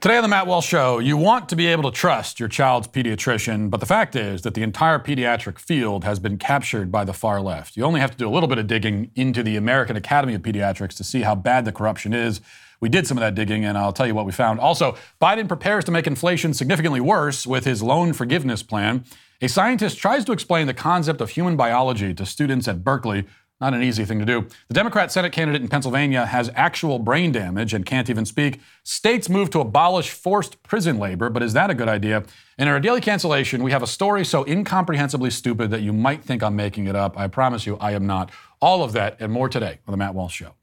Today on the Matt Walsh Show, you want to be able to trust your child's pediatrician, but the fact is that the entire pediatric field has been captured by the far left. You only have to do a little bit of digging into the American Academy of Pediatrics to see how bad the corruption is. We did some of that digging, and I'll tell you what we found. Also, Biden prepares to make inflation significantly worse with his loan forgiveness plan. A scientist tries to explain the concept of human biology to students at Berkeley not an easy thing to do. The Democrat Senate candidate in Pennsylvania has actual brain damage and can't even speak. States move to abolish forced prison labor, but is that a good idea? In our daily cancellation, we have a story so incomprehensibly stupid that you might think I'm making it up. I promise you, I am not. All of that and more today on The Matt Walsh Show.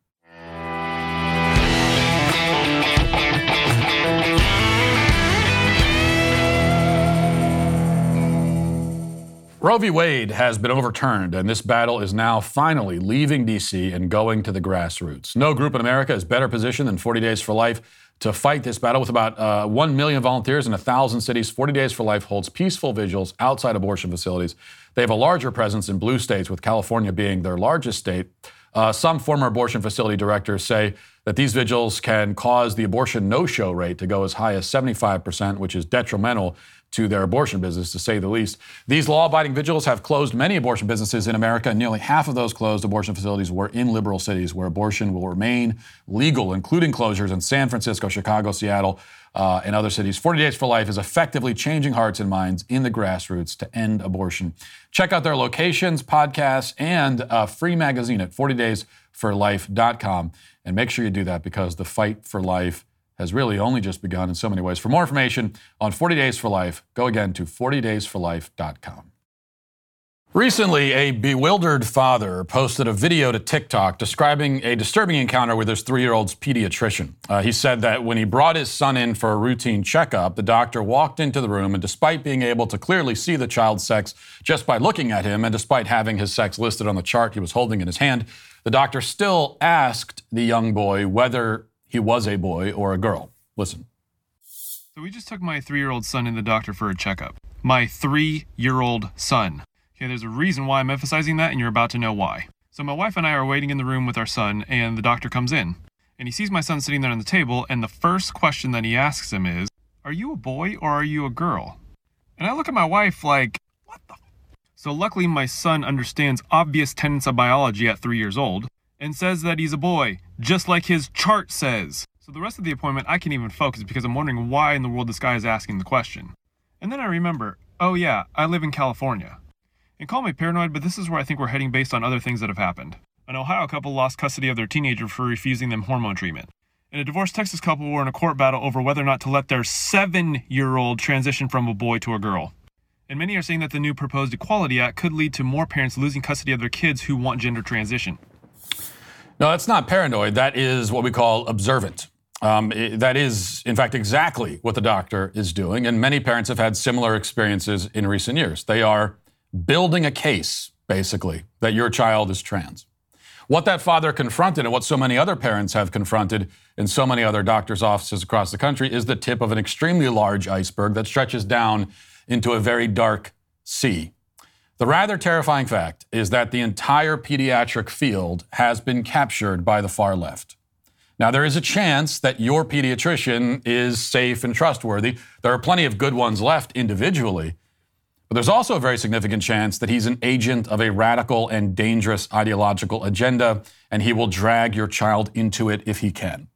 Roe v. Wade has been overturned, and this battle is now finally leaving D.C. and going to the grassroots. No group in America is better positioned than 40 Days for Life to fight this battle. With about uh, 1 million volunteers in 1,000 cities, 40 Days for Life holds peaceful vigils outside abortion facilities. They have a larger presence in blue states, with California being their largest state. Uh, some former abortion facility directors say that these vigils can cause the abortion no show rate to go as high as 75%, which is detrimental to their abortion business, to say the least. These law abiding vigils have closed many abortion businesses in America, nearly half of those closed abortion facilities were in liberal cities where abortion will remain legal, including closures in San Francisco, Chicago, Seattle, uh, and other cities. 40 Days for Life is effectively changing hearts and minds in the grassroots to end abortion. Check out their locations, podcasts, and a free magazine at 40daysforlife.com. And make sure you do that because the fight for life has really only just begun in so many ways. For more information on 40 Days for Life, go again to 40daysforlife.com. Recently, a bewildered father posted a video to TikTok describing a disturbing encounter with his three year old's pediatrician. Uh, he said that when he brought his son in for a routine checkup, the doctor walked into the room, and despite being able to clearly see the child's sex just by looking at him, and despite having his sex listed on the chart he was holding in his hand, the doctor still asked the young boy whether he was a boy or a girl. Listen. So we just took my three year old son in the doctor for a checkup. My three year old son. Okay, there's a reason why I'm emphasizing that, and you're about to know why. So my wife and I are waiting in the room with our son, and the doctor comes in. And he sees my son sitting there on the table, and the first question that he asks him is, Are you a boy or are you a girl? And I look at my wife like, What the? F-? So luckily, my son understands obvious tenets of biology at three years old and says that he's a boy, just like his chart says. So the rest of the appointment, I can't even focus because I'm wondering why in the world this guy is asking the question. And then I remember, oh yeah, I live in California. And call me paranoid, but this is where I think we're heading based on other things that have happened. An Ohio couple lost custody of their teenager for refusing them hormone treatment. And a divorced Texas couple were in a court battle over whether or not to let their seven year old transition from a boy to a girl. And many are saying that the new proposed Equality Act could lead to more parents losing custody of their kids who want gender transition. No, that's not paranoid. That is what we call observant. Um, it, that is, in fact, exactly what the doctor is doing. And many parents have had similar experiences in recent years. They are building a case, basically, that your child is trans. What that father confronted and what so many other parents have confronted in so many other doctors' offices across the country is the tip of an extremely large iceberg that stretches down into a very dark sea. The rather terrifying fact is that the entire pediatric field has been captured by the far left. Now, there is a chance that your pediatrician is safe and trustworthy. There are plenty of good ones left individually, but there's also a very significant chance that he's an agent of a radical and dangerous ideological agenda, and he will drag your child into it if he can.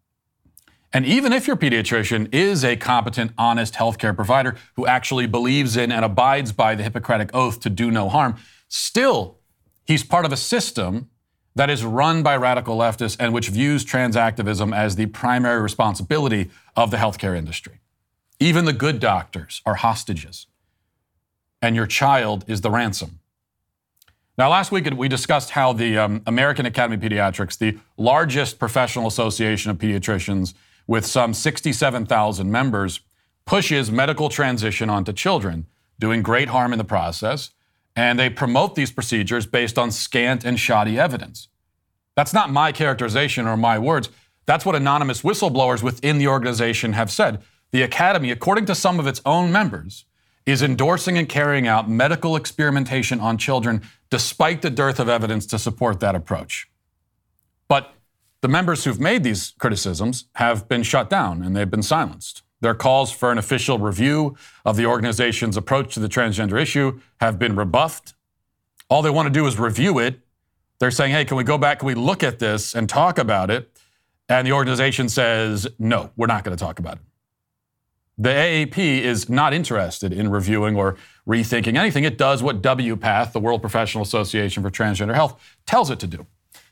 And even if your pediatrician is a competent, honest healthcare provider who actually believes in and abides by the Hippocratic Oath to do no harm, still, he's part of a system that is run by radical leftists and which views trans activism as the primary responsibility of the healthcare industry. Even the good doctors are hostages, and your child is the ransom. Now, last week we discussed how the um, American Academy of Pediatrics, the largest professional association of pediatricians, with some 67,000 members, pushes medical transition onto children, doing great harm in the process, and they promote these procedures based on scant and shoddy evidence. That's not my characterization or my words. That's what anonymous whistleblowers within the organization have said. The Academy, according to some of its own members, is endorsing and carrying out medical experimentation on children despite the dearth of evidence to support that approach. But the members who've made these criticisms have been shut down and they've been silenced. Their calls for an official review of the organization's approach to the transgender issue have been rebuffed. All they want to do is review it. They're saying, hey, can we go back? Can we look at this and talk about it? And the organization says, no, we're not going to talk about it. The AAP is not interested in reviewing or rethinking anything. It does what WPATH, the World Professional Association for Transgender Health, tells it to do.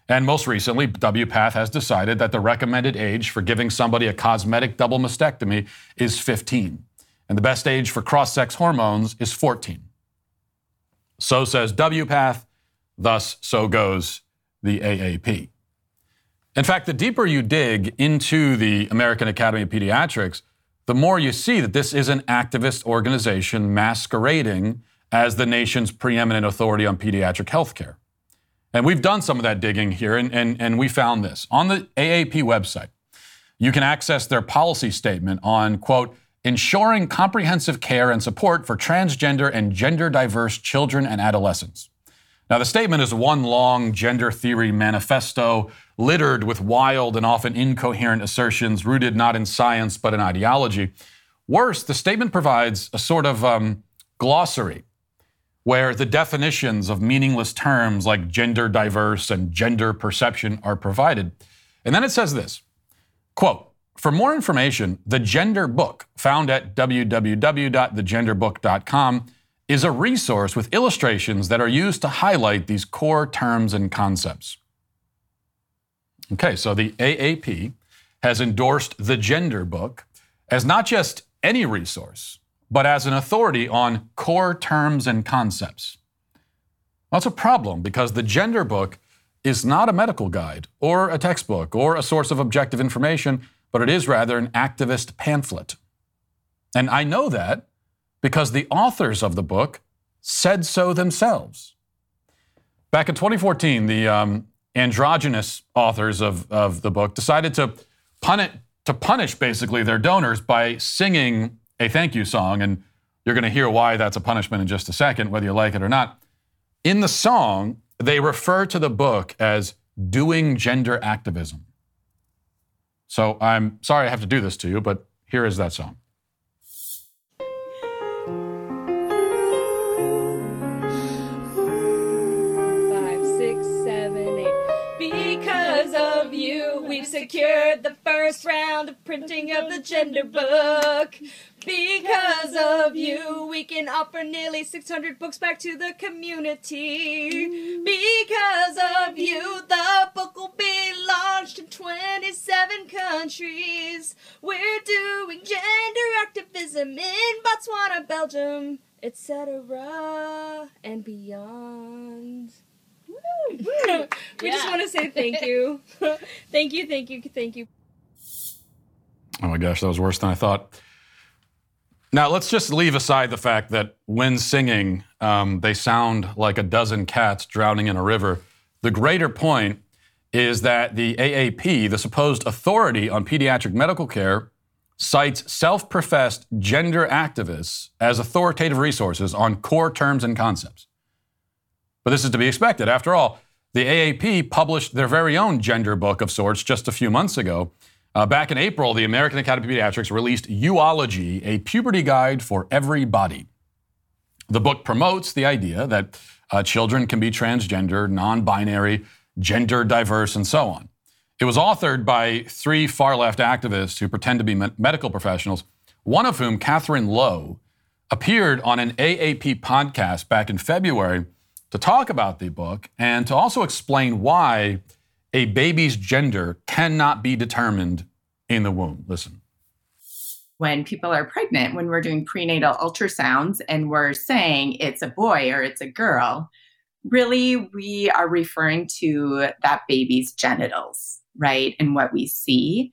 And most recently, WPATH has decided that the recommended age for giving somebody a cosmetic double mastectomy is 15. And the best age for cross sex hormones is 14. So says WPATH, thus, so goes the AAP. In fact, the deeper you dig into the American Academy of Pediatrics, the more you see that this is an activist organization masquerading as the nation's preeminent authority on pediatric health care. And we've done some of that digging here, and, and, and we found this. On the AAP website, you can access their policy statement on, quote, ensuring comprehensive care and support for transgender and gender diverse children and adolescents. Now, the statement is one long gender theory manifesto littered with wild and often incoherent assertions rooted not in science but in ideology. Worse, the statement provides a sort of um, glossary where the definitions of meaningless terms like gender diverse and gender perception are provided. And then it says this quote, for more information, the Gender Book, found at www.thegenderbook.com, is a resource with illustrations that are used to highlight these core terms and concepts. Okay, so the AAP has endorsed the Gender Book as not just any resource, but as an authority on core terms and concepts. That's a problem because the gender book is not a medical guide or a textbook or a source of objective information, but it is rather an activist pamphlet. And I know that because the authors of the book said so themselves. Back in 2014, the um, androgynous authors of, of the book decided to, pun- to punish basically their donors by singing a thank you song, and you're going to hear why that's a punishment in just a second, whether you like it or not. In the song, they refer to the book as doing gender activism. So I'm sorry I have to do this to you, but here is that song. Secured the first round of printing of the gender book. Because of you, we can offer nearly 600 books back to the community. Because of you, the book will be launched in 27 countries. We're doing gender activism in Botswana, Belgium, etc., and beyond. We yeah. just want to say thank you. thank you, thank you, thank you. Oh my gosh, that was worse than I thought. Now, let's just leave aside the fact that when singing, um, they sound like a dozen cats drowning in a river. The greater point is that the AAP, the supposed authority on pediatric medical care, cites self professed gender activists as authoritative resources on core terms and concepts. But this is to be expected. After all, the AAP published their very own gender book of sorts just a few months ago. Uh, back in April, the American Academy of Pediatrics released Youology, a puberty guide for every body. The book promotes the idea that uh, children can be transgender, non binary, gender diverse, and so on. It was authored by three far left activists who pretend to be me- medical professionals, one of whom, Kathryn Lowe, appeared on an AAP podcast back in February to talk about the book and to also explain why a baby's gender cannot be determined in the womb. Listen. When people are pregnant, when we're doing prenatal ultrasounds and we're saying it's a boy or it's a girl, really we are referring to that baby's genitals, right? And what we see.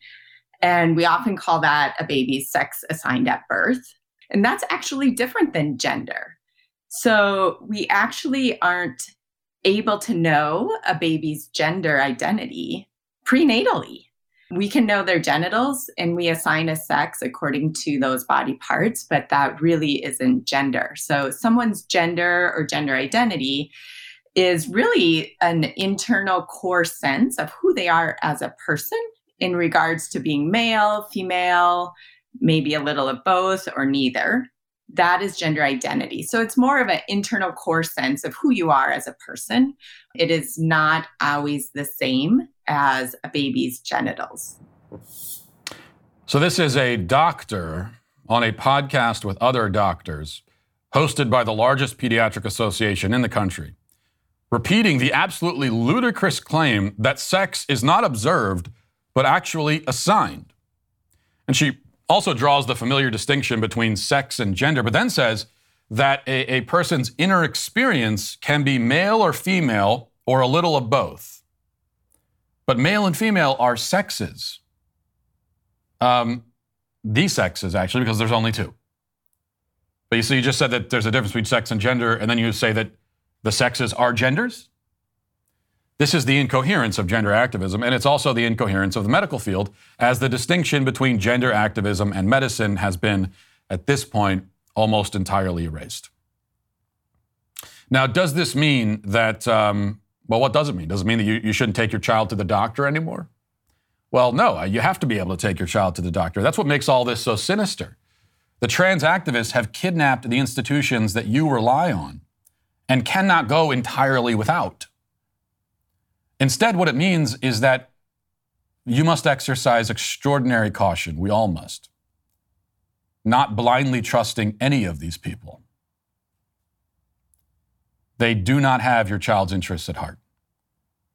And we often call that a baby's sex assigned at birth. And that's actually different than gender. So we actually aren't able to know a baby's gender identity prenatally. We can know their genitals and we assign a sex according to those body parts, but that really isn't gender. So someone's gender or gender identity is really an internal core sense of who they are as a person in regards to being male, female, maybe a little of both or neither. That is gender identity. So it's more of an internal core sense of who you are as a person. It is not always the same as a baby's genitals. So, this is a doctor on a podcast with other doctors, hosted by the largest pediatric association in the country, repeating the absolutely ludicrous claim that sex is not observed, but actually assigned. And she also draws the familiar distinction between sex and gender, but then says that a, a person's inner experience can be male or female or a little of both. But male and female are sexes. Um, the sexes, actually, because there's only two. But you see, you just said that there's a difference between sex and gender, and then you say that the sexes are genders? This is the incoherence of gender activism, and it's also the incoherence of the medical field, as the distinction between gender activism and medicine has been, at this point, almost entirely erased. Now, does this mean that, um, well, what does it mean? Does it mean that you, you shouldn't take your child to the doctor anymore? Well, no, you have to be able to take your child to the doctor. That's what makes all this so sinister. The trans activists have kidnapped the institutions that you rely on and cannot go entirely without. Instead, what it means is that you must exercise extraordinary caution. We all must. Not blindly trusting any of these people. They do not have your child's interests at heart.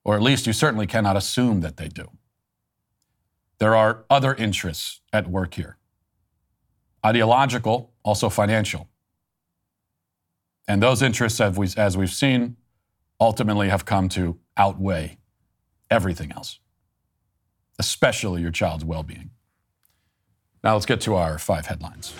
Or at least you certainly cannot assume that they do. There are other interests at work here ideological, also financial. And those interests, as, we, as we've seen, ultimately have come to outweigh everything else, especially your child's well being. Now let's get to our five headlines.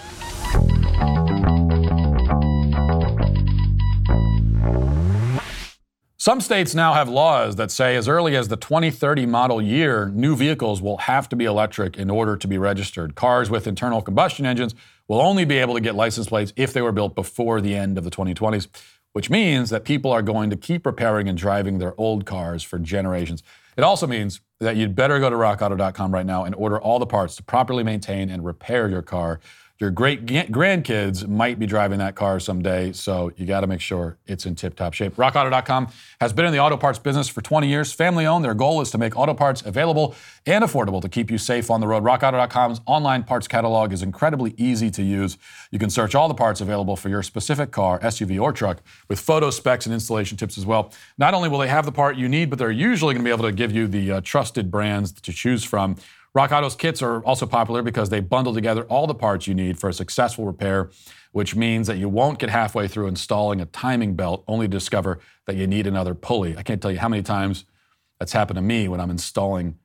Some states now have laws that say as early as the 2030 model year, new vehicles will have to be electric in order to be registered. Cars with internal combustion engines will only be able to get license plates if they were built before the end of the 2020s, which means that people are going to keep repairing and driving their old cars for generations. It also means that you'd better go to rockauto.com right now and order all the parts to properly maintain and repair your car your great grandkids might be driving that car someday, so you got to make sure it's in tip top shape. RockAuto.com has been in the auto parts business for 20 years, family owned. Their goal is to make auto parts available and affordable to keep you safe on the road. RockAuto.com's online parts catalog is incredibly easy to use. You can search all the parts available for your specific car, SUV, or truck with photo specs and installation tips as well. Not only will they have the part you need, but they're usually going to be able to give you the uh, trusted brands to choose from. Rock Auto's kits are also popular because they bundle together all the parts you need for a successful repair, which means that you won't get halfway through installing a timing belt only to discover that you need another pulley. I can't tell you how many times that's happened to me when I'm installing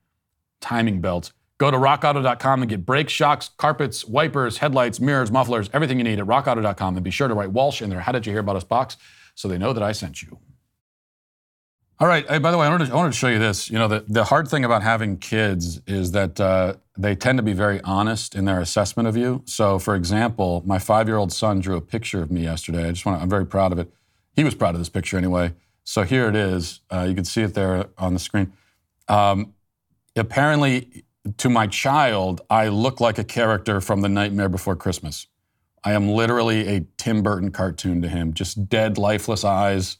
timing belts. Go to rockauto.com and get brakes, shocks, carpets, wipers, headlights, mirrors, mufflers, everything you need at rockauto.com. And be sure to write Walsh in there. How did you hear about us box so they know that I sent you. All right. Hey, by the way, I wanted, to, I wanted, to, show you this. You know, the, the hard thing about having kids is that uh, they tend to be very honest in their assessment of you. So, for example, my five-year-old son drew a picture of me yesterday. I just want I'm very proud of it. He was proud of this picture anyway. So here it is. Uh, you can see it there on the screen. Um, apparently, to my child, I look like a character from The Nightmare Before Christmas. I am literally a Tim Burton cartoon to him. Just dead, lifeless eyes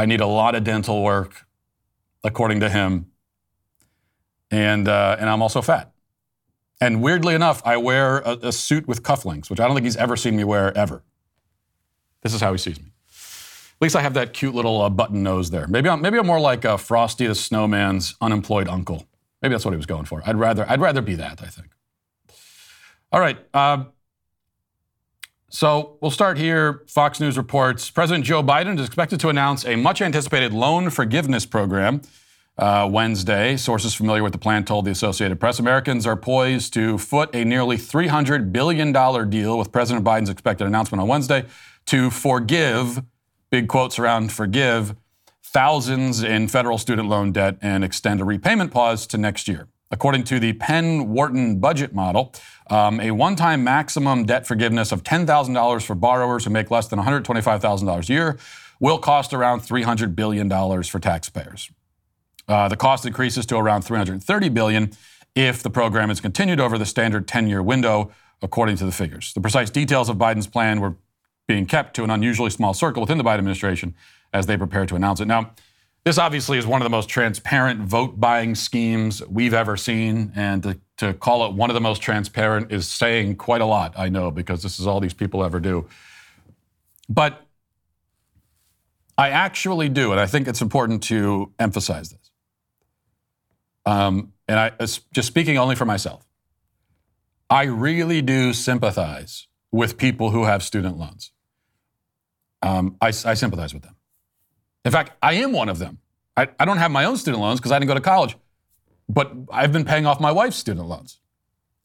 I need a lot of dental work, according to him. And, uh, and I'm also fat. And weirdly enough, I wear a, a, suit with cufflinks, which I don't think he's ever seen me wear ever. This is how he sees me. At least I have that cute little uh, button nose there. Maybe I'm, maybe I'm more like Frosty the Snowman's unemployed uncle. Maybe that's what he was going for. I'd rather, I'd rather be that, I think. All right. Uh, so we'll start here. Fox News reports President Joe Biden is expected to announce a much anticipated loan forgiveness program uh, Wednesday. Sources familiar with the plan told the Associated Press Americans are poised to foot a nearly $300 billion deal with President Biden's expected announcement on Wednesday to forgive, big quotes around forgive, thousands in federal student loan debt and extend a repayment pause to next year. According to the Penn Wharton budget model, um, a one time maximum debt forgiveness of $10,000 for borrowers who make less than $125,000 a year will cost around $300 billion for taxpayers. Uh, the cost increases to around $330 billion if the program is continued over the standard 10 year window, according to the figures. The precise details of Biden's plan were being kept to an unusually small circle within the Biden administration as they prepare to announce it. Now, this obviously is one of the most transparent vote buying schemes we've ever seen. And to, to, call it one of the most transparent is saying quite a lot, I know, because this is all these people ever do. But I actually do, and I think it's important to emphasize this. Um, and I, just speaking only for myself, I really do sympathize with people who have student loans. Um, I, I, sympathize with them. In fact, I am one of them. I, I don't have my own student loans because I didn't go to college, but I've been paying off my wife's student loans.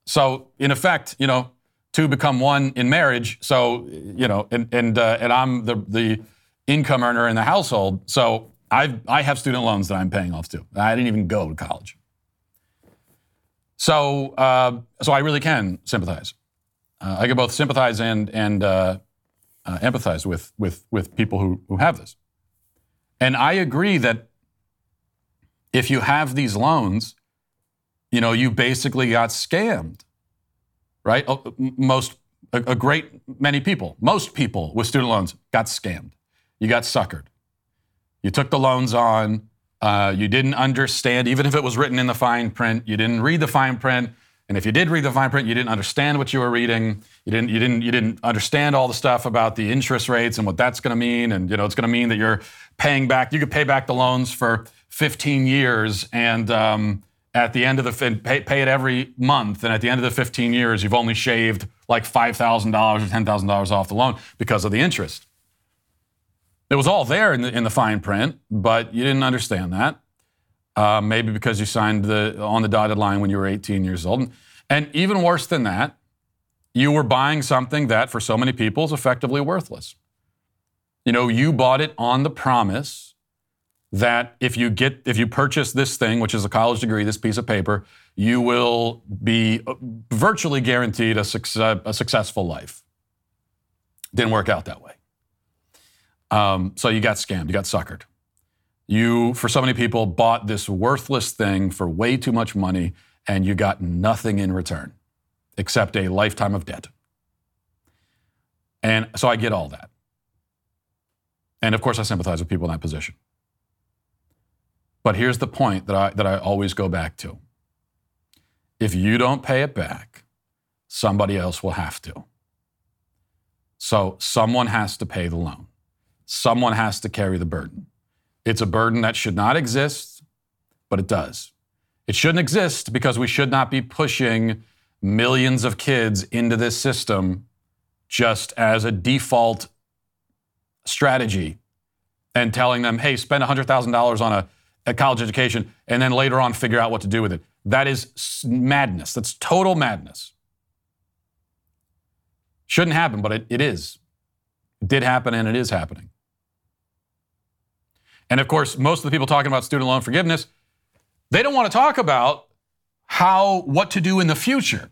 So, in effect, you know, two become one in marriage. So, you know, and and uh, and I'm the the income earner in the household. So I I have student loans that I'm paying off too. I didn't even go to college. So uh, so I really can sympathize. Uh, I can both sympathize and and uh, uh, empathize with with with people who who have this. And I agree that if you have these loans, you know, you basically got scammed, right? Oh, most a, a great many people, most people with student loans got scammed you got suckered. You took the loans on. Uh, you didn't understand, even if it was written in the fine print, you didn't read the fine print. And if you did read the fine print, you didn't understand what you were reading. You didn't, you didn't, you didn't understand all the stuff about the interest rates and what that's going to mean. And you know, it's going to mean that you're paying back. You could pay back the loans for 15 years, and um, at the end of the pay, pay it every month. And at the end of the 15 years, you've only shaved like five thousand dollars or ten thousand dollars off the loan because of the interest. It was all there in the, in the fine print, but you didn't understand that. Uh, maybe because you signed the, on the dotted line when you were 18 years old. And even worse than that, you were buying something that for so many people is effectively worthless. You know, you bought it on the promise that if you get if you purchase this thing, which is a college degree, this piece of paper, you will be uh, virtually guaranteed a, success, a successful life. Didn't work out that way. Um, so you got scammed, you got suckered. You, for so many people, bought this worthless thing for way too much money and you got nothing in return except a lifetime of debt. And so I get all that. And of course, I sympathize with people in that position. But here's the point that I, that I always go back to if you don't pay it back, somebody else will have to. So someone has to pay the loan someone has to carry the burden. It's a burden that should not exist, but it does. It shouldn't exist because we should not be pushing millions of kids into this system just as a default strategy and telling them, hey, spend $100,000 on a, a, college education and then later on figure out what to do with it. That is madness. That's total madness. Shouldn't happen, but it, it is. It did happen and it is happening. And of course, most of the people talking about student loan forgiveness, they don't want to talk about how what to do in the future.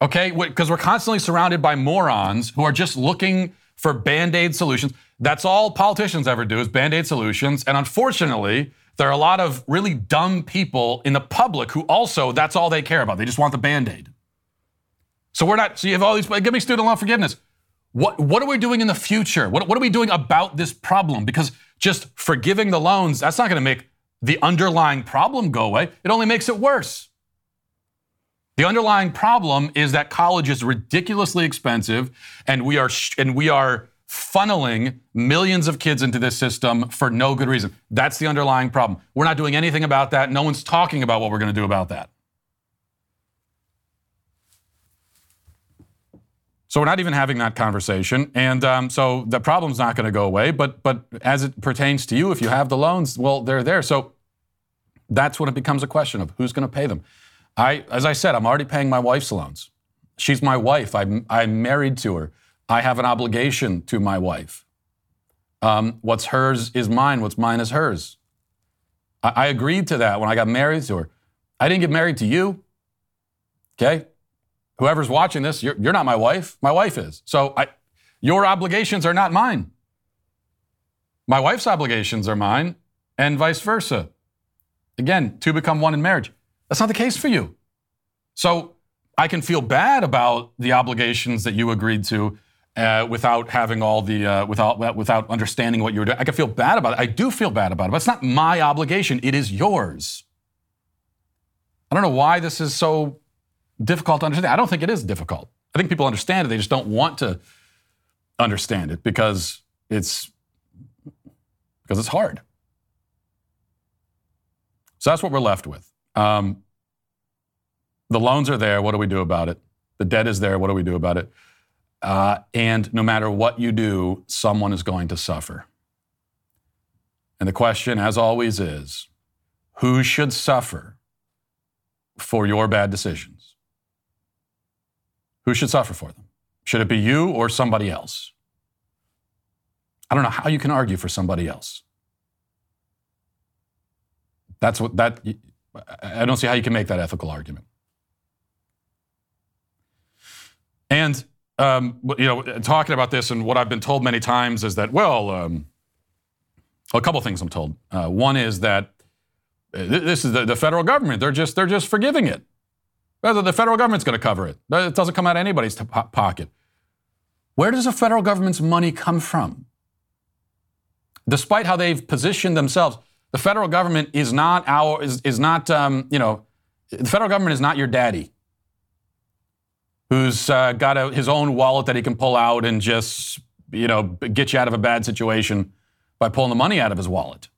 Okay? Because we're constantly surrounded by morons who are just looking for band-aid solutions. That's all politicians ever do is band-aid solutions. And unfortunately, there are a lot of really dumb people in the public who also that's all they care about. They just want the band-aid. So we're not, so you have all these, give me student loan forgiveness. What, what are we doing in the future? What, what are we doing about this problem? Because just forgiving the loans, that's not going to make the underlying problem go away. It only makes it worse. The underlying problem is that college is ridiculously expensive and we are sh- and we are funneling millions of kids into this system for no good reason. That's the underlying problem. We're not doing anything about that. No one's talking about what we're going to do about that. So we're not even having that conversation, and um, so the problem's not going to go away. But but as it pertains to you, if you have the loans, well, they're there. So that's when it becomes a question of who's going to pay them. I, as I said, I'm already paying my wife's loans. She's my wife. I'm I'm married to her. I have an obligation to my wife. Um, what's hers is mine. What's mine is hers. I, I agreed to that when I got married to her. I didn't get married to you. Okay, whoever's watching this, you're, you're not my wife. My wife is. So I, your obligations are not mine. My wife's obligations are mine, and vice versa. Again, two become one in marriage. That's not the case for you. So I can feel bad about the obligations that you agreed to uh, without having all the uh, without without understanding what you were doing. I can feel bad about it. I do feel bad about it, but it's not my obligation. It is yours. I don't know why this is so difficult to understand. I don't think it is difficult. I think people understand it. They just don't want to understand it because it's because it's hard. So that's what we're left with. Um, the loans are there. What do we do about it? The debt is there. What do we do about it? Uh, and no matter what you do, someone is going to suffer. And the question, as always, is who should suffer for your bad decisions? Who should suffer for them? Should it be you or somebody else? I don't know how you can argue for somebody else. That's what that I don't see how you can make that ethical argument. And um, you know, talking about this and what I've been told many times is that well, um, a couple things I'm told. Uh, one is that uh, this is the, the, federal government. They're just they're just forgiving it. The federal government's going to cover it. It doesn't come out of anybody's t- pocket. Where does the federal government's money come from? Despite how they've positioned themselves, the federal government is not our is, is not um, you know the federal government is not your daddy who's uh, got a, his own wallet that he can pull out and just you know get you out of a bad situation by pulling the money out of his wallet.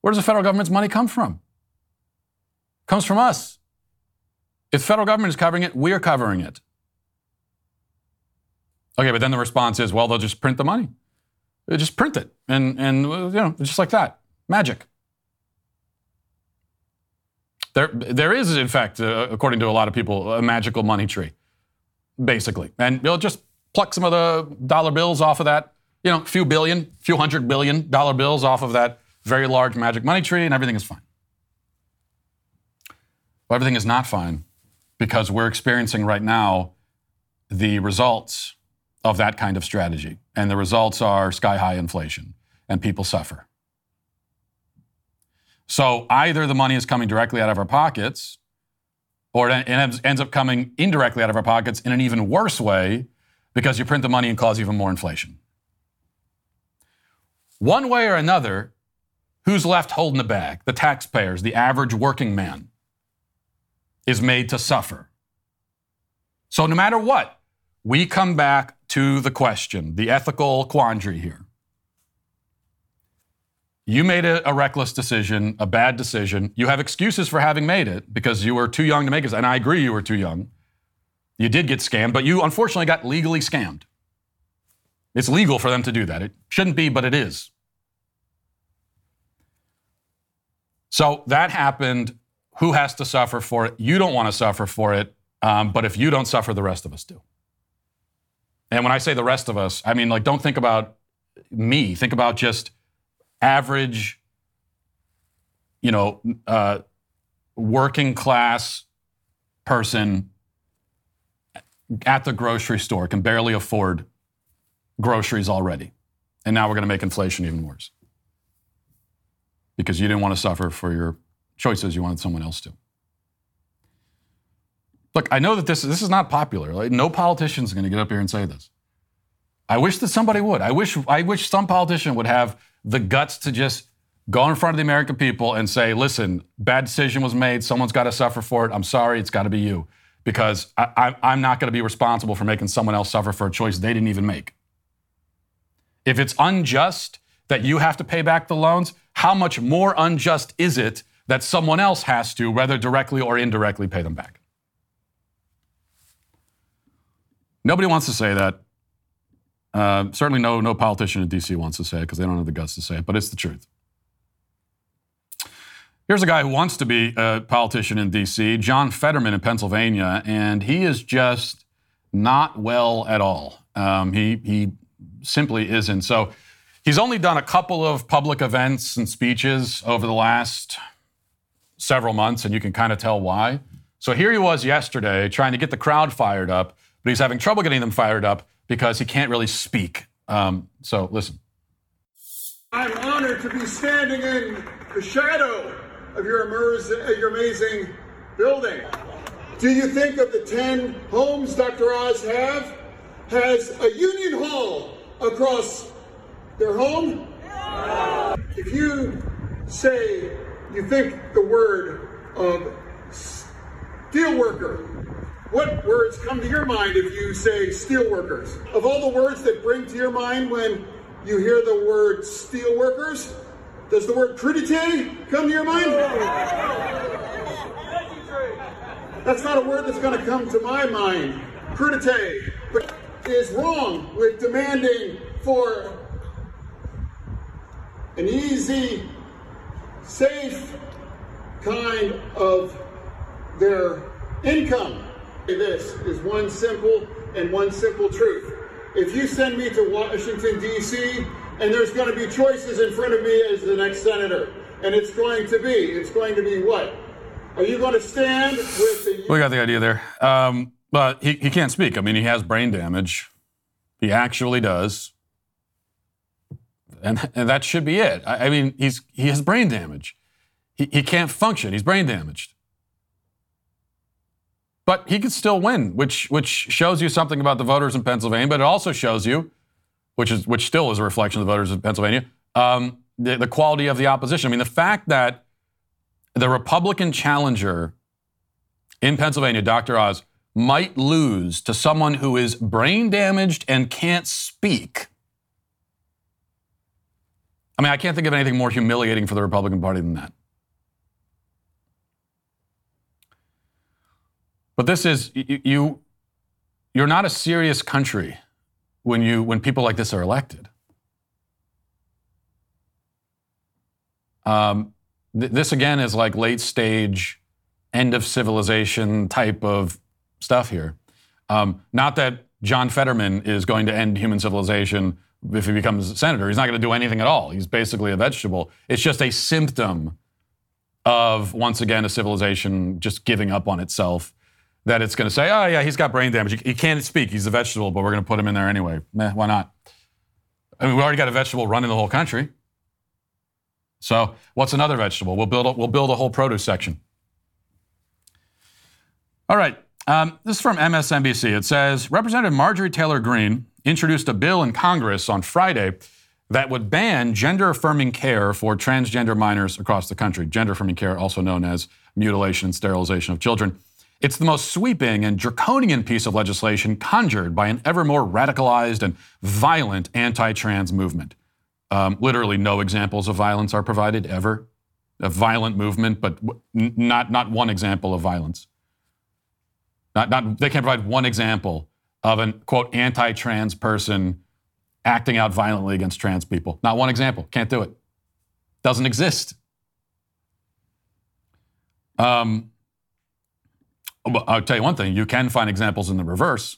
Where does the federal government's money come from? Comes from us. If the federal government is covering it, we're covering it. Okay, but then the response is, well, they'll just print the money. They just print it, and and you know, just like that, magic. There, there is, in fact, uh, according to a lot of people, a magical money tree, basically, and you'll just pluck some of the dollar bills off of that, you know, a few billion, few hundred billion dollar bills off of that very large magic money tree, and everything is fine. Well, everything is not fine because we're experiencing right now the results of that kind of strategy. And the results are sky high inflation, and people suffer. So either the money is coming directly out of our pockets, or it ends up coming indirectly out of our pockets in an even worse way because you print the money and cause even more inflation. One way or another, who's left holding the bag? The taxpayers, the average working man, is made to suffer. So no matter what, we come back to the question, the ethical quandary here. You made a, a, reckless decision, a bad decision. You have excuses for having made it because you were too young to make it. And I agree you were too young. You did get scammed, but you unfortunately got legally scammed. It's legal for them to do that. It shouldn't be, but it is. So that happened. Who has to suffer for it? You don't want to suffer for it. Um, but if you don't suffer, the rest of us do. And when I say the rest of us, I mean, like, don't think about me. Think about just average, you know, uh, working class person at the grocery store can barely afford groceries already. And now we're going to make inflation even worse because you didn't want to suffer for your choices, you wanted someone else to. Look, I know that this, this is not popular. Like, no politician is going to get up here and say this. I wish that somebody would. I wish, I wish some politician would have the guts to just go in front of the American people and say, listen, bad decision was made. Someone's got to suffer for it. I'm sorry. It's got to be you. Because I, am not going to be responsible for making someone else suffer for a choice they didn't even make. If it's unjust that you have to pay back the loans, how much more unjust is it that someone else has to, whether directly or indirectly, pay them back? Nobody wants to say that. Uh, certainly, no, no politician in D.C. wants to say it because they don't have the guts to say it, but it's the truth. Here's a guy who wants to be a politician in D.C., John Fetterman in Pennsylvania, and he is just not well at all. Um, he, he simply isn't. So he's only done a couple of public events and speeches over the last several months, and you can kind of tell why. So here he was yesterday trying to get the crowd fired up but he's having trouble getting them fired up because he can't really speak. Um, so listen. I'm honored to be standing in the shadow of your, your amazing building. Do you think of the 10 homes Dr. Oz have has a union hall across their home? If you say you think the word of steelworker, what words come to your mind if you say steelworkers? Of all the words that bring to your mind when you hear the word steelworkers, does the word crudité come to your mind? That's not a word that's going to come to my mind. Crudité. But is wrong with demanding for an easy, safe kind of their income. This is one simple and one simple truth. If you send me to Washington, D.C., and there's going to be choices in front of me as the next senator, and it's going to be, it's going to be what? Are you going to stand with the. We got the idea there. Um, but he, he can't speak. I mean, he has brain damage. He actually does. And, and that should be it. I, I mean, he's, he has brain damage. He, he can't function. He's brain damaged. But he could still win, which, which shows you something about the voters in Pennsylvania, but it also shows you, which, is, which still is a reflection of the voters in Pennsylvania, um, the, the quality of the opposition. I mean, the fact that the Republican challenger in Pennsylvania, Dr. Oz, might lose to someone who is brain damaged and can't speak. I mean, I can't think of anything more humiliating for the Republican Party than that. But this is you you're not a serious country when you when people like this are elected. Um, th- this again is like late stage, end of civilization type of stuff here. Um, not that John Fetterman is going to end human civilization if he becomes senator. He's not going to do anything at all. He's basically a vegetable. It's just a symptom of, once again, a civilization just giving up on itself. That it's going to say, oh, yeah, he's got brain damage. He can't speak. He's a vegetable, but we're going to put him in there anyway. Meh, why not? I mean, we already got a vegetable running the whole country. So, what's another vegetable? We'll build a, we'll build a whole produce section. All right. Um, this is from MSNBC. It says Representative Marjorie Taylor Greene introduced a bill in Congress on Friday that would ban gender affirming care for transgender minors across the country. Gender affirming care, also known as mutilation and sterilization of children. It's the most sweeping and draconian piece of legislation conjured by an ever more radicalized and violent anti trans movement. Um, literally, no examples of violence are provided ever. A violent movement, but not, not one example of violence. Not, not, they can't provide one example of an quote anti-trans person acting out violently against trans people. Not one example. Can't do it. Doesn't exist. Um, I'll tell you one thing: you can find examples in the reverse.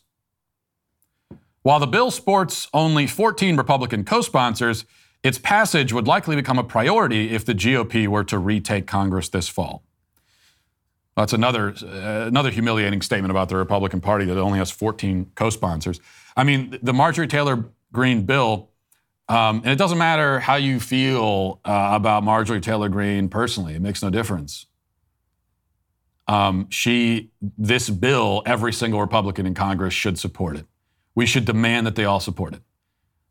While the bill sports only 14 Republican co-sponsors, its passage would likely become a priority if the GOP were to retake Congress this fall. That's another uh, another humiliating statement about the Republican Party that only has 14 co-sponsors. I mean, the Marjorie Taylor Greene bill, um, and it doesn't matter how you feel uh, about Marjorie Taylor Greene personally; it makes no difference. Um, she, this bill, every single Republican in Congress should support it. We should demand that they all support it.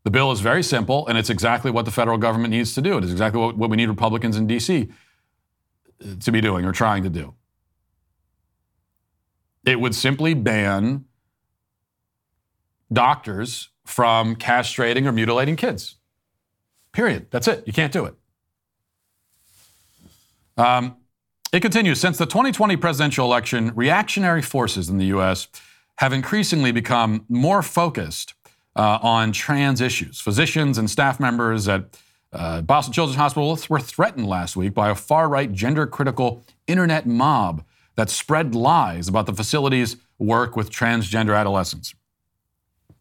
The bill is very simple, and it's exactly what the federal government needs to do. It is exactly what, what we need Republicans in D.C. to be doing or trying to do. It would simply ban doctors from castrating or mutilating kids. Period. That's it. You can't do it. Um, it continues. Since the 2020 presidential election, reactionary forces in the U.S. have increasingly become more focused uh, on trans issues. Physicians and staff members at uh, Boston Children's Hospital were threatened last week by a far right, gender critical internet mob that spread lies about the facility's work with transgender adolescents.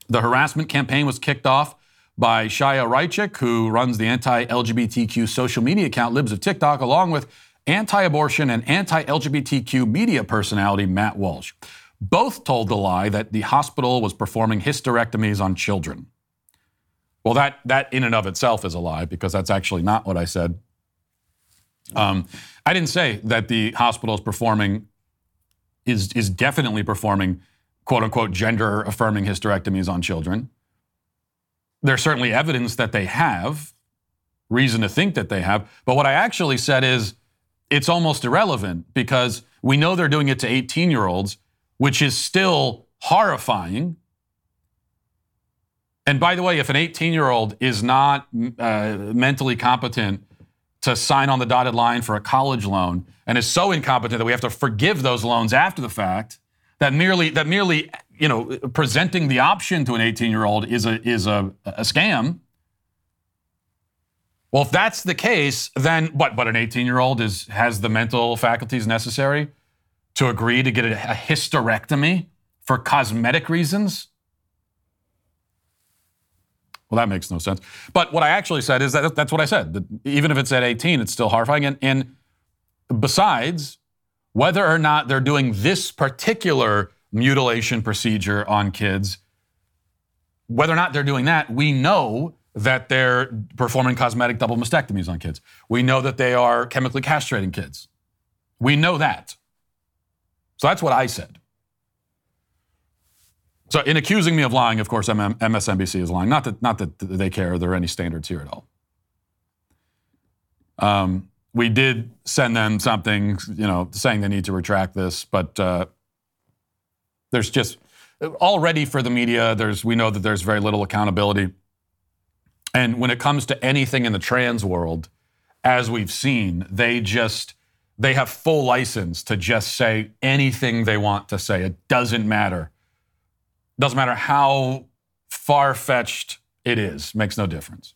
The harassment campaign was kicked off by Chaya Raichik, who runs the anti LGBTQ social media account Libs of TikTok, along with anti abortion and anti LGBTQ media personality Matt Walsh. Both told the lie that the hospital was performing hysterectomies on children. Well, that, that in and of itself is a lie because that's actually not what I said. Um, I didn't say that the hospital is performing, is, is definitely performing quote unquote gender affirming hysterectomies on children. There's certainly evidence that they have, reason to think that they have. But what I actually said is it's almost irrelevant because we know they're doing it to 18 year olds, which is still horrifying. And by the way, if an 18 year old is not uh, mentally competent to sign on the dotted line for a college loan and is so incompetent that we have to forgive those loans after the fact, that merely that merely you know presenting the option to an 18 year old is a is a, a scam. Well, if that's the case, then what? But an 18 year old is has the mental faculties necessary to agree to get a, a hysterectomy for cosmetic reasons. Well, that makes no sense. But what I actually said is that that's what I said. That even if it's at 18, it's still horrifying. And, and besides, whether or not they're doing this particular mutilation procedure on kids, whether or not they're doing that, we know that they're performing cosmetic double mastectomies on kids. We know that they are chemically castrating kids. We know that. So that's what I said. So in accusing me of lying, of course, MSNBC is lying. Not that, not that they care. There are any standards here at all. Um, we did send them something, you know, saying they need to retract this, but uh, there's just already for the media. There's we know that there's very little accountability, and when it comes to anything in the trans world, as we've seen, they just they have full license to just say anything they want to say. It doesn't matter. Doesn't matter how far fetched it is. Makes no difference.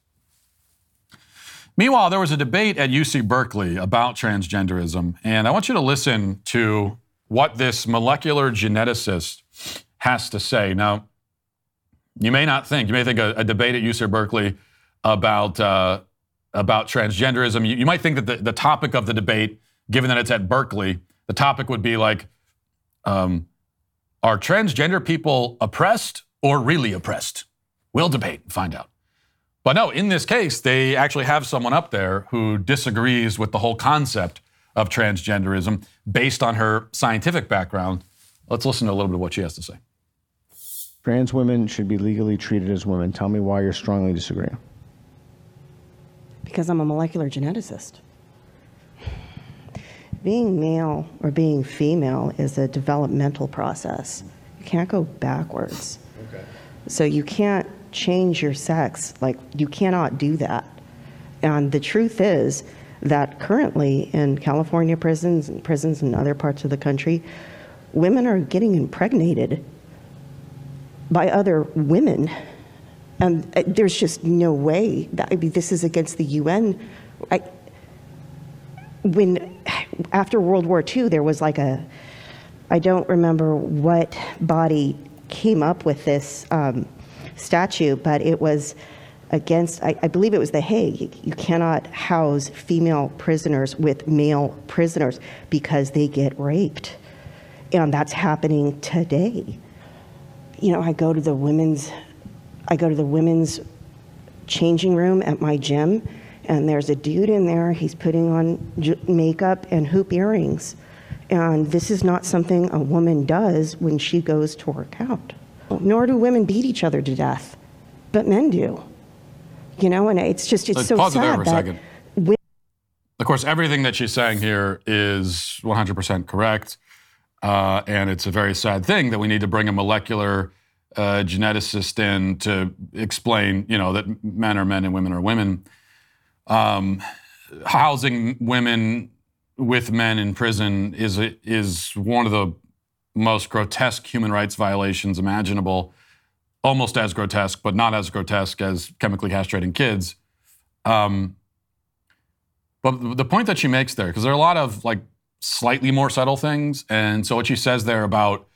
Meanwhile, there was a debate at UC Berkeley about transgenderism, and I want you to listen to what this molecular geneticist has to say. Now, you may not think, you may think a, a debate at UC Berkeley about, uh, about transgenderism, you, you, might think that the, the topic of the debate, given that it's at Berkeley, the topic would be like, um, are transgender people oppressed or really oppressed? We'll debate and find out. But no, in this case, they actually have someone up there who disagrees with the whole concept of transgenderism based on her scientific background. Let's listen to a little bit of what she has to say. Trans women should be legally treated as women. Tell me why you're strongly disagreeing. Because I'm a molecular geneticist. Being male or being female is a developmental process. You can't go backwards. Okay. So you can't change your sex. Like, you cannot do that. And the truth is that currently in California prisons and prisons in other parts of the country, women are getting impregnated by other women. And uh, there's just no way that I mean, this is against the UN. I, when after World War II, there was like a, I don't remember what body came up with this um, statute, but it was against, I, I, believe it was The Hague. You cannot house female prisoners with male prisoners because they get raped. And that's happening today. You know, I go to the women's, I go to the women's changing room at my gym, and there's a dude in there. He's putting on j- makeup and hoop earrings. And this is not something a woman does when she goes to work out nor do women beat each other to death, but men do. You know, and it's just it's so pause sad there for a that second. of course, everything that she's saying here is 100% correct, uh, and it's a very sad thing that we need to bring a molecular uh, geneticist in to explain, you know, that men are men and women are women. Um, housing women with men in prison is is one of the most grotesque human rights violations imaginable, almost as grotesque, but not as grotesque as chemically castrating kids. Um, but the point that she makes there, because there are a lot of like slightly more subtle things, and so what she says there about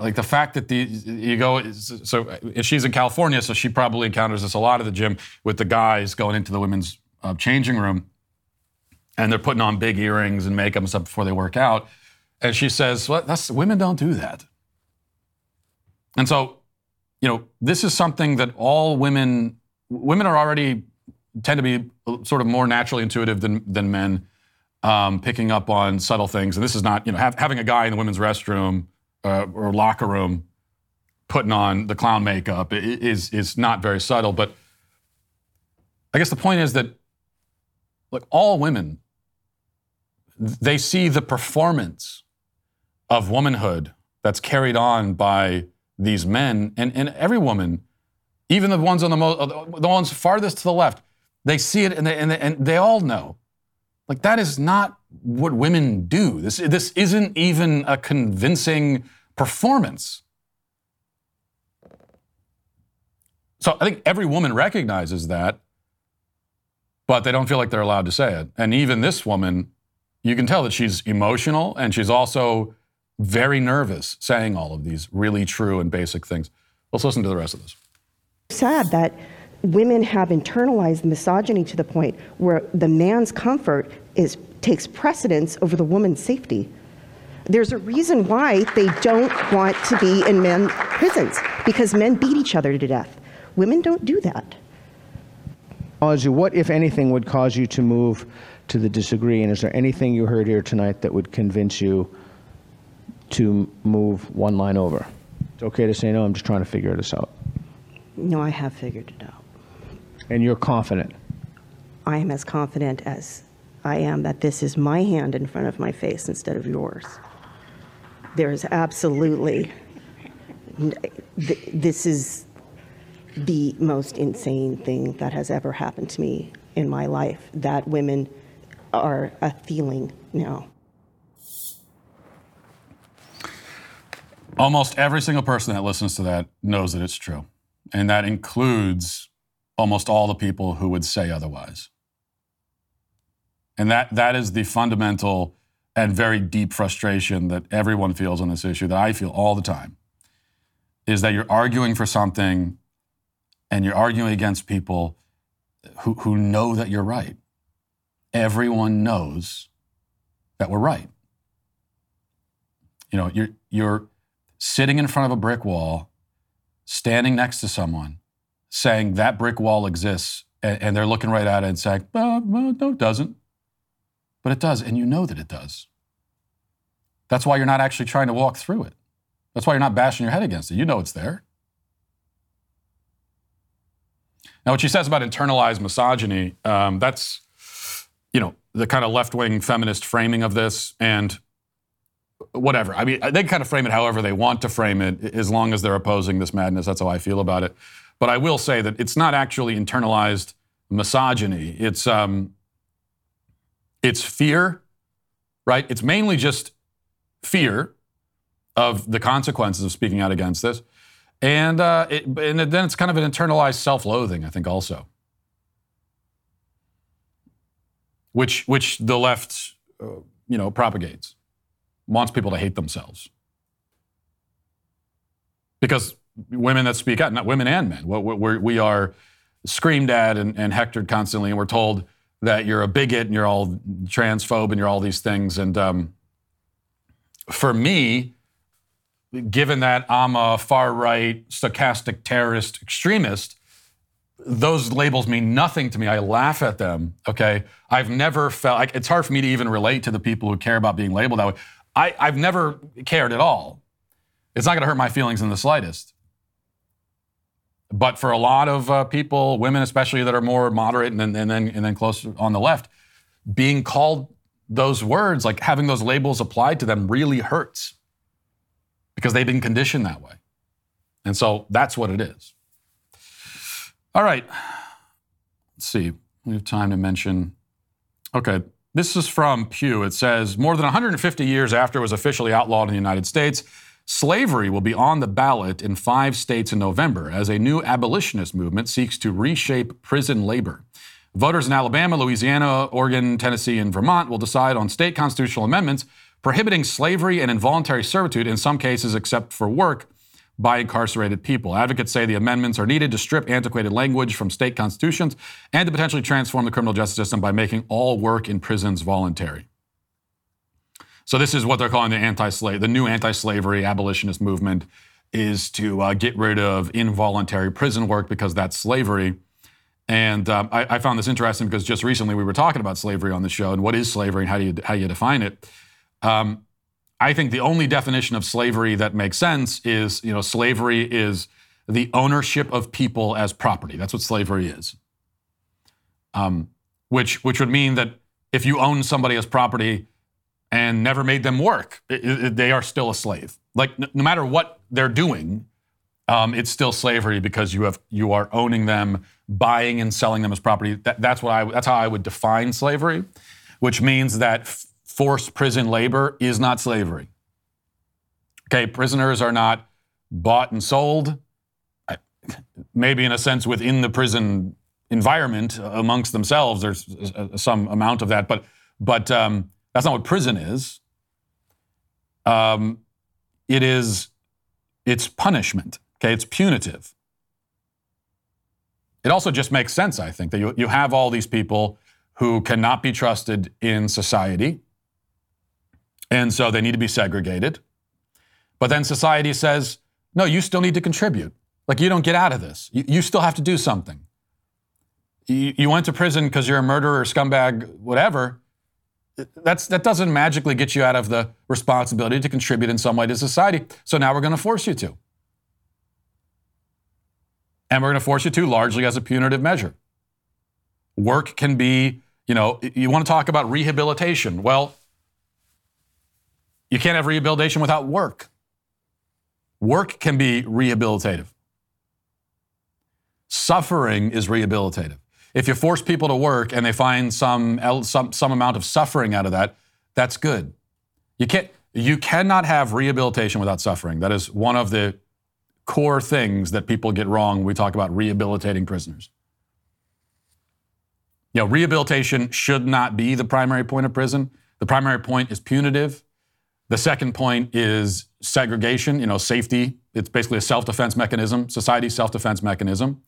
like the fact that the you go so she's in California, so she probably encounters this a lot at the gym with the guys going into the women's uh, changing room, and they're putting on big earrings and makeup and stuff before they work out. And she says, well, that's, women don't do that. And so, you know, this is something that all women, women are already tend to be sort of more naturally intuitive than, than men um, picking up on subtle things. And this is not, you know, have, having a guy in the women's restroom uh, or locker room putting on the clown makeup is is not very subtle. But I guess the point is that, like all women, they see the performance of womanhood that's carried on by these men, and, and every woman, even the ones on the most, the ones farthest to the left, they see it and they, and they, and they all know. Like that is not what women do. This, this isn't even a convincing performance. So I think every woman recognizes that, but they don't feel like they're allowed to say it. And even this woman, you can tell that she's emotional and she's also very nervous saying all of these really true and basic things. Let's listen to the rest of this. Sad that women have internalized misogyny to the point where the man's comfort is takes precedence over the woman's safety. There's a reason why they don't want to be in men prisons because men beat each other to death. Women don't do that. What, if anything, would cause you to move to the disagree? And is there anything you heard here tonight that would convince you to move one line over? It's okay to say no. I'm just trying to figure this out. No, I have figured it out. And you're confident? I am as confident as I am that this is my hand in front of my face instead of yours. There is absolutely, this is the most insane thing that has ever happened to me in my life that women are a feeling now. Almost every single person that listens to that knows that it's true. And that includes almost all the people who would say otherwise. And that, that is the fundamental and very deep frustration that everyone feels on this issue, that I feel all the time, is that you're arguing for something and you're arguing against people who, who know that you're right. Everyone knows that we're right. You know, you're, you're sitting in front of a brick wall, standing next to someone, saying that brick wall exists, and, and they're looking right at it and saying, well, well, no, it doesn't. But it does, and you know that it does. That's why you're not actually trying to walk through it. That's why you're not bashing your head against it. You know it's there. Now, what she says about internalized misogyny, um, that's, you know, the kind of left wing feminist framing of this. And whatever. I mean, they kind of frame it however they want to frame it, as long as they're opposing this madness. That's how I feel about it. But I will say that it's not actually internalized misogyny. It's um, it's fear, right? It's mainly just fear of the consequences of speaking out against this, and uh, it, and then it's kind of an internalized self-loathing. I think also, which which the left, uh, you know, propagates wants people to hate themselves. Because women that speak out, not women and men, we are screamed at and, and hectored constantly, and we're told that you're a bigot and you're all transphobe and you're all these things. And um, for me, given that I'm a far right, stochastic terrorist extremist, those labels mean nothing to me. I laugh at them. Okay. I've never felt like it's hard for me to even relate to the people who care about being labeled that way. I, I've never cared at all. It's not going to hurt my feelings in the slightest. But for a lot of uh, people, women especially that are more moderate and, and then and then closer on the left, being called those words, like having those labels applied to them, really hurts because they've been conditioned that way. And so that's what it is. All right. Let's see. We have time to mention. Okay. This is from Pew. It says more than 150 years after it was officially outlawed in the United States, slavery will be on the ballot in five states in November as a new abolitionist movement seeks to reshape prison labor. Voters in Alabama, Louisiana, Oregon, Tennessee, and Vermont will decide on state constitutional amendments prohibiting slavery and involuntary servitude in some cases except for work by incarcerated people. Advocates say the amendments are needed to strip antiquated language from state constitutions and to potentially transform the criminal justice system by making all work in prisons voluntary. So this is what they're calling the anti-slave, the new anti-slavery abolitionist movement, is to uh, get rid of involuntary prison work because that's slavery, And um, I, I, found this interesting because just recently we were talking about slavery on the show and what is slavery and how do you, how do you define it. Um, I think the only definition of slavery that makes sense is, you know, slavery is the ownership of people as property. That's what slavery is. Um, which, which would mean that if you own somebody as property and never made them work, it, it, they are still a slave. Like no, no matter what they're doing, um, it's still slavery because you have you are owning them, buying and selling them as property. That, that's what I that's how I would define slavery, which means that f- forced prison labor is not slavery. Okay, prisoners are not bought and sold. Maybe in a sense within the prison environment amongst themselves, there's some amount of that, but but um, that's not what prison is. Um, it is it's punishment. Okay, it's punitive. It also just makes sense, I think, that you, you have all these people who cannot be trusted in society. And so they need to be segregated. But then society says, no, you still need to contribute. Like, you don't get out of this. You, you still have to do something. You, you went to prison because you're a murderer, scumbag, whatever. That's, that doesn't magically get you out of the responsibility to contribute in some way to society. So now we're going to force you to. And we're going to force you to largely as a punitive measure. Work can be, you know, you want to talk about rehabilitation. Well, you can't have rehabilitation without work. Work can be rehabilitative. Suffering is rehabilitative. If you force people to work and they find some, some, some amount of suffering out of that, that's good. You, can't, you cannot have rehabilitation without suffering. That is one of the core things that people get wrong when we talk about rehabilitating prisoners. You know, rehabilitation should not be the primary point of prison. The primary point is punitive. The second point is segregation, you know, safety. It's basically a self defense mechanism, society self defense mechanism.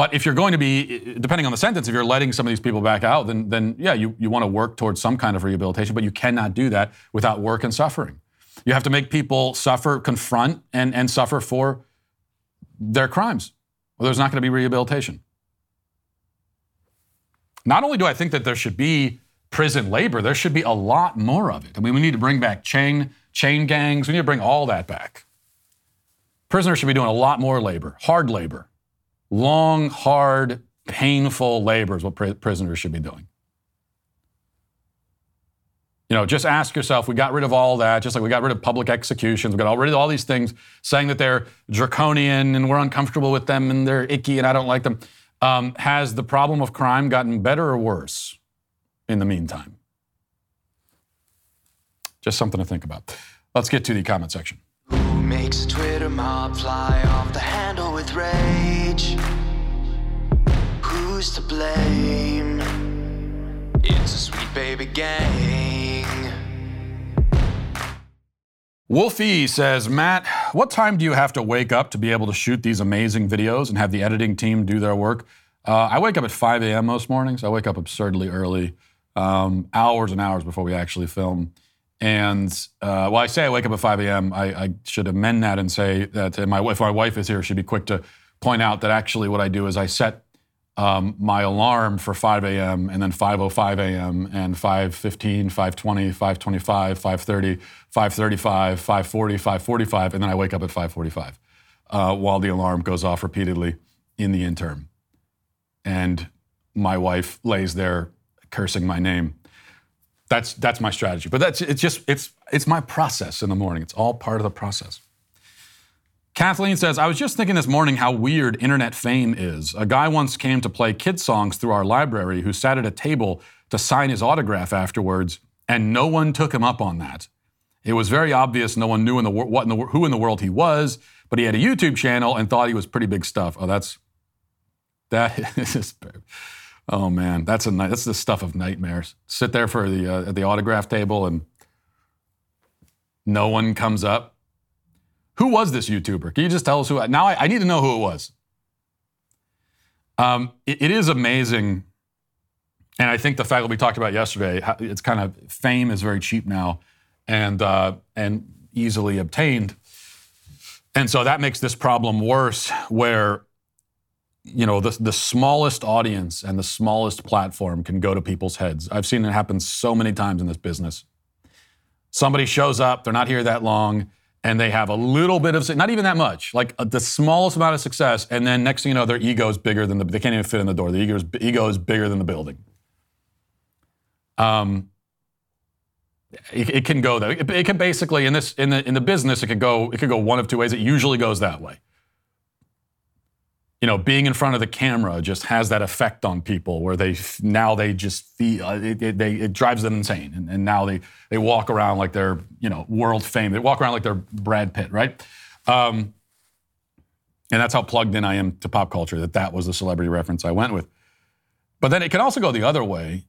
But if you're going to be, depending on the sentence, if you're letting some of these people back out, then, then yeah, you, you want to work towards some kind of rehabilitation, but you cannot do that without work and suffering. You have to make people suffer, confront, and, and suffer for their crimes, or there's not going to be rehabilitation. Not only do I think that there should be prison labor, there should be a lot more of it. I mean, we need to bring back chain, chain gangs, we need to bring all that back. Prisoners should be doing a lot more labor, hard labor. Long, hard, painful labor is what prisoners should be doing. You know, just ask yourself, we got rid of all that, just like we got rid of public executions, we got rid of all these things, saying that they're draconian and we're uncomfortable with them and they're icky and I don't like them. Um, has the problem of crime gotten better or worse in the meantime? Just something to think about. Let's get to the comment section. Who makes Twitter mob fly off the handle with rage? Who's to blame? It's a sweet baby gang. Wolfie says, Matt, what time do you have to wake up to be able to shoot these amazing videos and have the editing team do their work? Uh, I wake up at 5 a.m. most mornings. I wake up absurdly early, um, hours and hours before we actually film. And uh, well, I say I wake up at 5 a.m. I, I should amend that and say that my, if my wife is here, she'd be quick to point out that actually what I do is I set um, my alarm for 5 a.m. and then 5:05 a.m. and 5:15, 5:20, 5:25, 5:30, 5:35, 5:40, 5:45, and then I wake up at 5:45 uh, while the alarm goes off repeatedly in the interim. And my wife lays there cursing my name. That's that's my strategy. But that's it's just it's it's my process in the morning. It's all part of the process. Kathleen says, I was just thinking this morning how weird internet fame is. A guy once came to play kid songs through our library who sat at a table to sign his autograph afterwards, and no one took him up on that. It was very obvious no one knew in the what in the who in the world he was, but he had a YouTube channel and thought he was pretty big stuff. Oh, that's that is. Oh man, that's a that's the stuff of nightmares. Sit there for the uh, at the autograph table and no one comes up. Who was this YouTuber? Can you just tell us who? Now I, I need to know who it was. Um, it, it is amazing, and I think the fact that we talked about yesterday, it's kind of fame is very cheap now, and uh, and easily obtained, and so that makes this problem worse. Where you know, the, the smallest audience and the smallest platform can go to people's heads. I've seen it happen so many times in this business. Somebody shows up, they're not here that long, and they have a little bit of, not even that much, like uh, the smallest amount of success, and then next thing you know, their ego is bigger than the, they can't even fit in the door. The ego is, ego is bigger than the building. Um, it, it can go that. It, it can basically in this in the in the business, it could go it could go one of two ways. It usually goes that way you know, being in front of the camera just has that effect on people where they now they just feel it, it, they, it drives them insane, and, and, now they they walk around like they're you know world fame. They walk around like they're Brad Pitt, right? Um, and that's how plugged in I am to pop culture. That that was the celebrity reference I went with. But then it can also go the other way,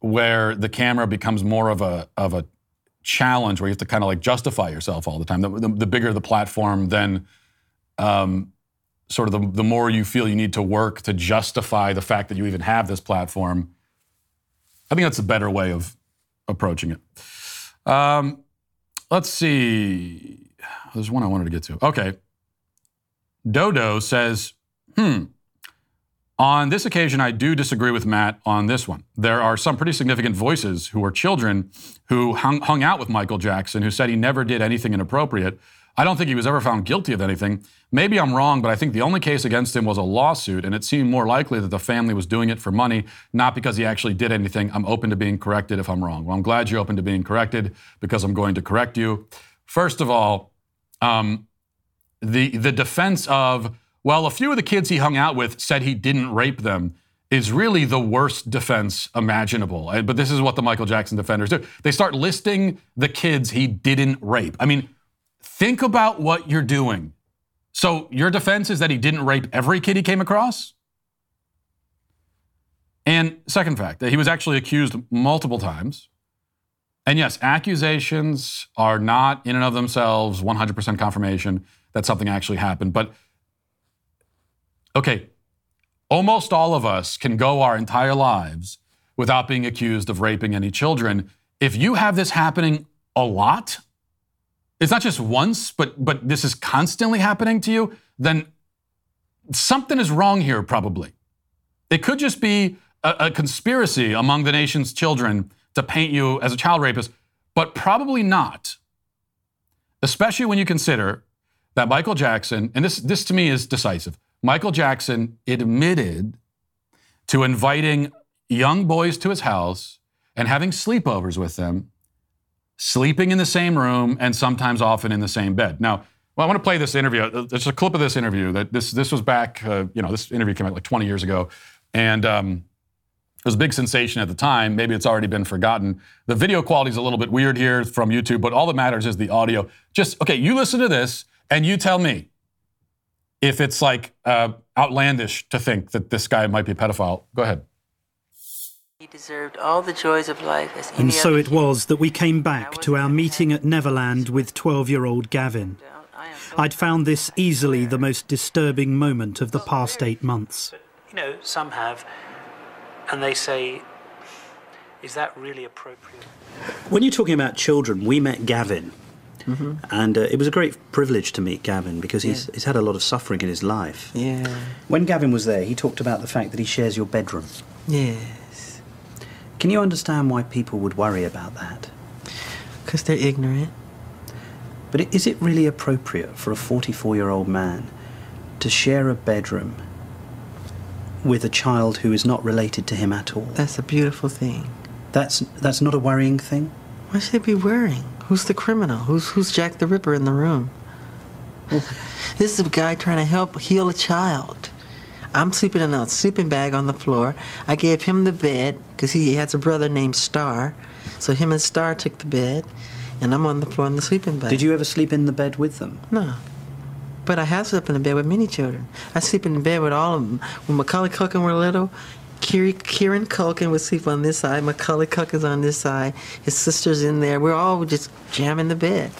where the camera becomes more of a of a challenge, where you have to kind of like justify yourself all the time. The, the, the bigger the platform, then um, sort of the, the more you feel you need to work to justify the fact that you even have this platform, I think that's a better way of approaching it. Um, let's see. There's one I wanted to get to. Okay. Dodo says, hmm, on this occasion, I do disagree with Matt on this one. There are some pretty significant voices who are children who hung, hung out with Michael Jackson who said he never did anything inappropriate. I don't think he was ever found guilty of anything. Maybe I'm wrong, but I think the only case against him was a lawsuit, and it seemed more likely that the family was doing it for money, not because he actually did anything. I'm open to being corrected if I'm wrong. Well, I'm glad you're open to being corrected because I'm going to correct you. First of all, um, the the defense of well, a few of the kids he hung out with said he didn't rape them is really the worst defense imaginable. But this is what the Michael Jackson defenders do. They start listing the kids he didn't rape. I mean, Think about what you're doing. So, your defense is that he didn't rape every kid he came across? And second fact, that he was actually accused multiple times. And yes, accusations are not in and of themselves 100% confirmation that something actually happened. But okay, almost all of us can go our entire lives without being accused of raping any children. If you have this happening a lot, it's not just once, but but this is constantly happening to you, then something is wrong here, probably. It could just be a, a conspiracy among the nation's children to paint you as a child rapist, but probably not. Especially when you consider that Michael Jackson, and this, this to me is decisive, Michael Jackson admitted to inviting young boys to his house and having sleepovers with them sleeping in the same room, and sometimes often in the same bed. Now, well, I want to play this interview. Uh, there's a clip of this interview that this this was back. Uh, you know, this interview came out like 20 years ago, and um, it was a big sensation at the time. Maybe it's already been forgotten. The video quality is a little bit weird here from YouTube, but all that matters is the audio. Just okay, you listen to this and you tell me if it's like uh, outlandish to think that this guy might be a pedophile. Go ahead. He deserved all the joys of life as And so it was that we came back to our meeting at Neverland with 12 year old Gavin. I'd found this easily the most disturbing moment of the past eight months. You know, some have, and they say, is that really appropriate? When you're talking about children, we met Gavin. Mm-hmm. And uh, it was a great privilege to meet Gavin because he's, yeah. he's had a lot of suffering in his life. Yeah. When Gavin was there, he talked about the fact that he shares your bedroom. Yeah. Can you understand why people would worry about that? Because they're ignorant. But is it really appropriate for a 44 year old man to share a bedroom with a child who is not related to him at all? That's a beautiful thing. That's, that's not a worrying thing? Why should it be worrying? Who's the criminal? Who's, who's Jack the Ripper in the room? this is a guy trying to help heal a child. I'm sleeping in a sleeping bag on the floor. I gave him the bed because he has a brother named Star. So him and Star took the bed, and I'm on the floor in the sleeping bag. Did you ever sleep in the bed with them? No. But I have slept in the bed with many children. I sleep in the bed with all of them. When Macaulay Culkin were little, Kieran Culkin would sleep on this side, Macaulay Culkin's on this side, his sister's in there. We're all just jamming the bed.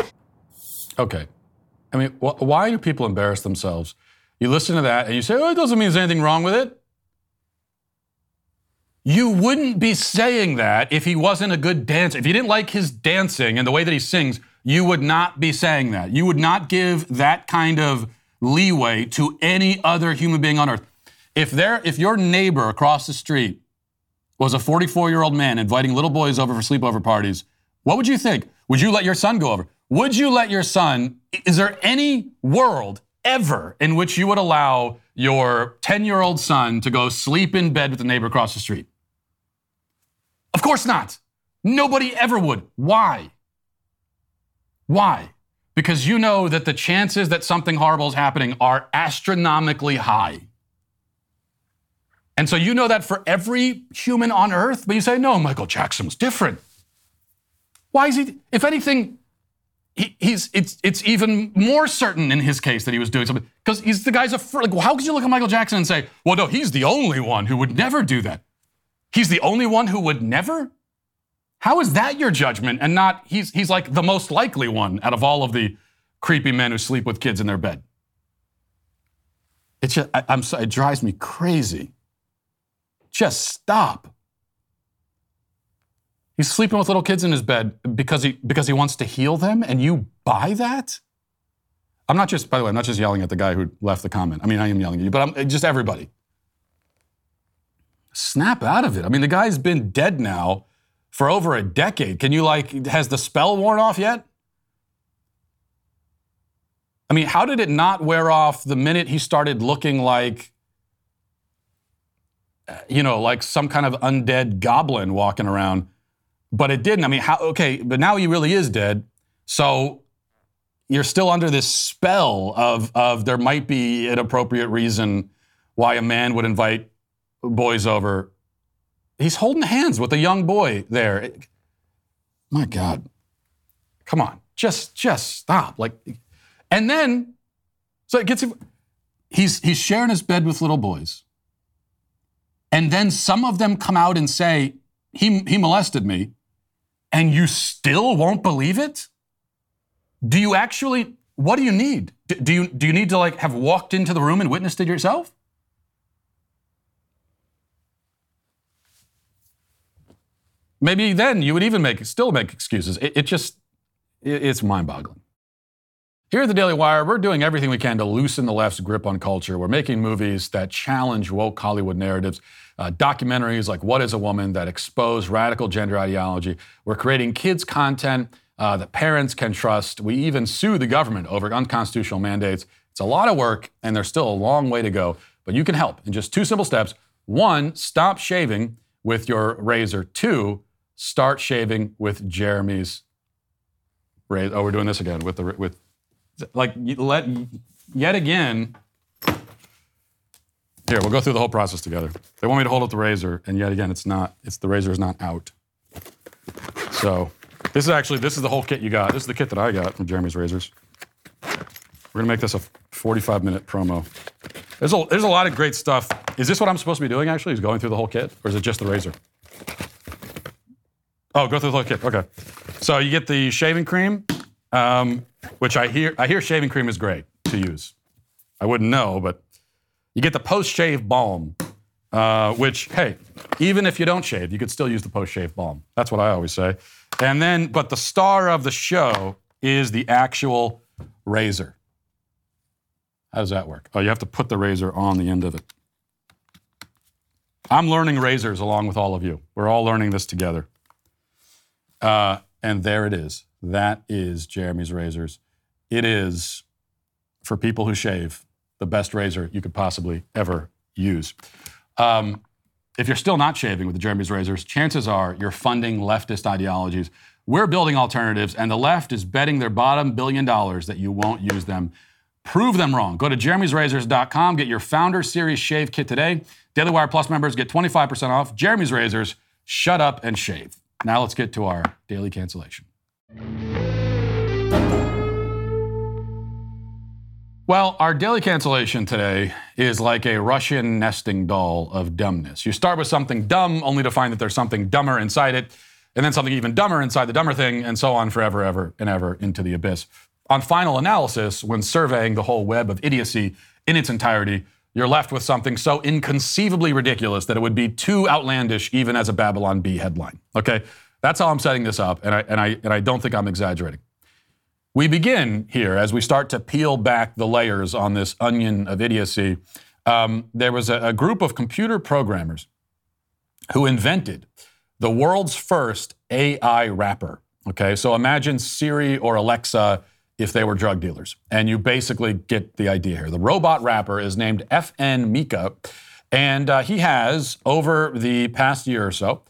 Okay. I mean, wh- why do people embarrass themselves you listen to that and you say, oh, it doesn't mean there's anything wrong with it. You wouldn't be saying that if he wasn't a good dancer. If you didn't like his dancing and the way that he sings, you would not be saying that. You would not give that kind of leeway to any other human being on earth. If there, if your neighbor across the street was a 44 year old man inviting little boys over for sleepover parties, what would you think? Would you let your son go over? Would you let your son? Is there any world ever in which you would allow your 10 year old son to go sleep in bed with the neighbor across the street? Of course not. Nobody ever would. Why? Why? Because you know that the chances that something horrible is happening are astronomically high. And so you know that for every human on earth, but you say, no, Michael Jackson was different. Why is he, if anything, he, he's, it's, it's even more certain in his case that he was doing something, because he's the guy's a, fr- like, how could you look at Michael Jackson and say, well, no, he's the only one who would never do that? He's the only one who would never? How is that your judgment and not, he's, he's like the most likely one out of all of the creepy men who sleep with kids in their bed? It's just, I, I'm so, it drives me crazy. Just stop. He's sleeping with little kids in his bed because he because he wants to heal them, and you buy that? I'm not just, by the way, I'm not just yelling at the guy who left the comment. I mean, I am yelling at you, but I'm just everybody. Snap out of it. I mean, the guy's been dead now for over a decade. Can you like, has the spell worn off yet? I mean, how did it not wear off the minute he started looking like you know, like some kind of undead goblin walking around. But it didn't. I mean, how, okay, but now he really is dead. So you're still under this spell of, of there might be an appropriate reason why a man would invite boys over. He's holding hands with a young boy there. My God. Come on. Just just stop. Like and then so it gets he's he's sharing his bed with little boys. And then some of them come out and say, he, he molested me, and you still won't believe it? Do you actually, what do you need? Do, you, do you need to like have walked into the room and witnessed it yourself? Maybe then you would even make, still make excuses. It, it just, it, it's mind boggling. Here at the Daily Wire, we're doing everything we can to loosen the left's grip on culture. We're making movies that challenge woke Hollywood narratives, uh, documentaries like What is a Woman that expose radical gender ideology. We're creating kids' content uh, that parents can trust. We even sue the government over unconstitutional mandates. It's a lot of work, and there's still a long way to go, but you can help in just two simple steps. One, stop shaving with your razor. Two, start shaving with Jeremy's razor. Oh, we're doing this again with the with like let yet again. Here, we'll go through the whole process together. They want me to hold up the razor, and yet again, it's not. It's the razor is not out. So, this is actually this is the whole kit you got. This is the kit that I got from Jeremy's Razors. We're gonna make this a 45 minute promo. There's a, there's a lot of great stuff. Is this what I'm supposed to be doing actually? Is going through the whole kit? Or is it just the razor? Oh, go through the whole kit. Okay. So you get the shaving cream, um, which I hear I hear shaving cream is great to use. I wouldn't know, but you get the post shave balm, uh, which hey, even if you don't shave, you could still use the post shave balm. That's what I always say. And then, but the star of the show is the actual razor. How does that work? Oh, you have to put the razor on the end of it. I'm learning razors along with all of you. We're all learning this together. Uh, and there it is. That is Jeremy's razors. It is, for people who shave, the best razor you could possibly ever use. Um, if you're still not shaving with the Jeremy's razors, chances are you're funding leftist ideologies. We're building alternatives, and the left is betting their bottom billion dollars that you won't use them. Prove them wrong. Go to jeremysrazors.com, get your Founder Series Shave Kit today. Daily Wire Plus members get 25% off. Jeremy's Razors, shut up and shave. Now let's get to our daily cancellation. Well, our daily cancellation today is like a Russian nesting doll of dumbness. You start with something dumb only to find that there's something dumber inside it, and then something even dumber inside the dumber thing, and so on forever, ever, and ever into the abyss. On final analysis, when surveying the whole web of idiocy in its entirety, you're left with something so inconceivably ridiculous that it would be too outlandish even as a Babylon Bee headline. Okay? That's how I'm setting this up, and I, and I, and I don't think I'm exaggerating. We begin here as we start to peel back the layers on this onion of idiocy Um, there was a, a group of computer programmers who invented the world's first AI rapper. Okay, so imagine Siri or Alexa if they were drug dealers. And you basically get the idea here. The robot rapper is named FN Meka, and uh, he has, over the past year or so,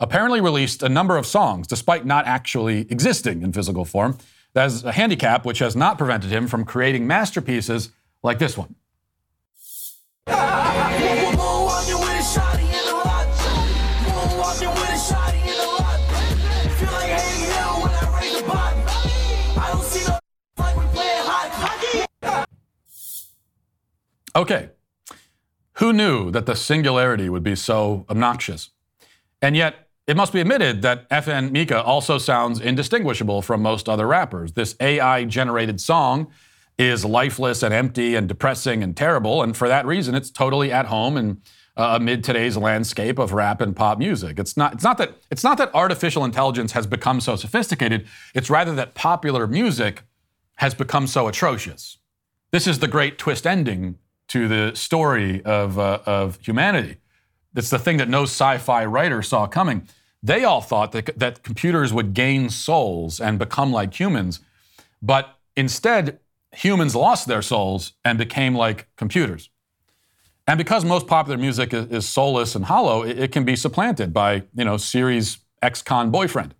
apparently released a number of songs, despite not actually existing in physical form. That's a handicap which has not prevented him from creating masterpieces like this one. Okay, who knew that the singularity would be so obnoxious? And yet, it must be admitted that FN Meka also sounds indistinguishable from most other rappers. This AI generated song is lifeless and empty and depressing and terrible, and for that reason, it's totally at home and uh, amid today's landscape of rap and pop music. It's not, it's, not that, it's not that artificial intelligence has become so sophisticated, it's rather that popular music has become so atrocious. This is the great twist ending to the story of, uh, of humanity. It's the thing that no sci fi writer saw coming. They all thought that, that computers would gain souls and become like humans, but instead, humans lost their souls and became like computers. And because most popular music is, soulless and hollow, it, it, can be supplanted by, you know, Siri's ex-con boyfriend.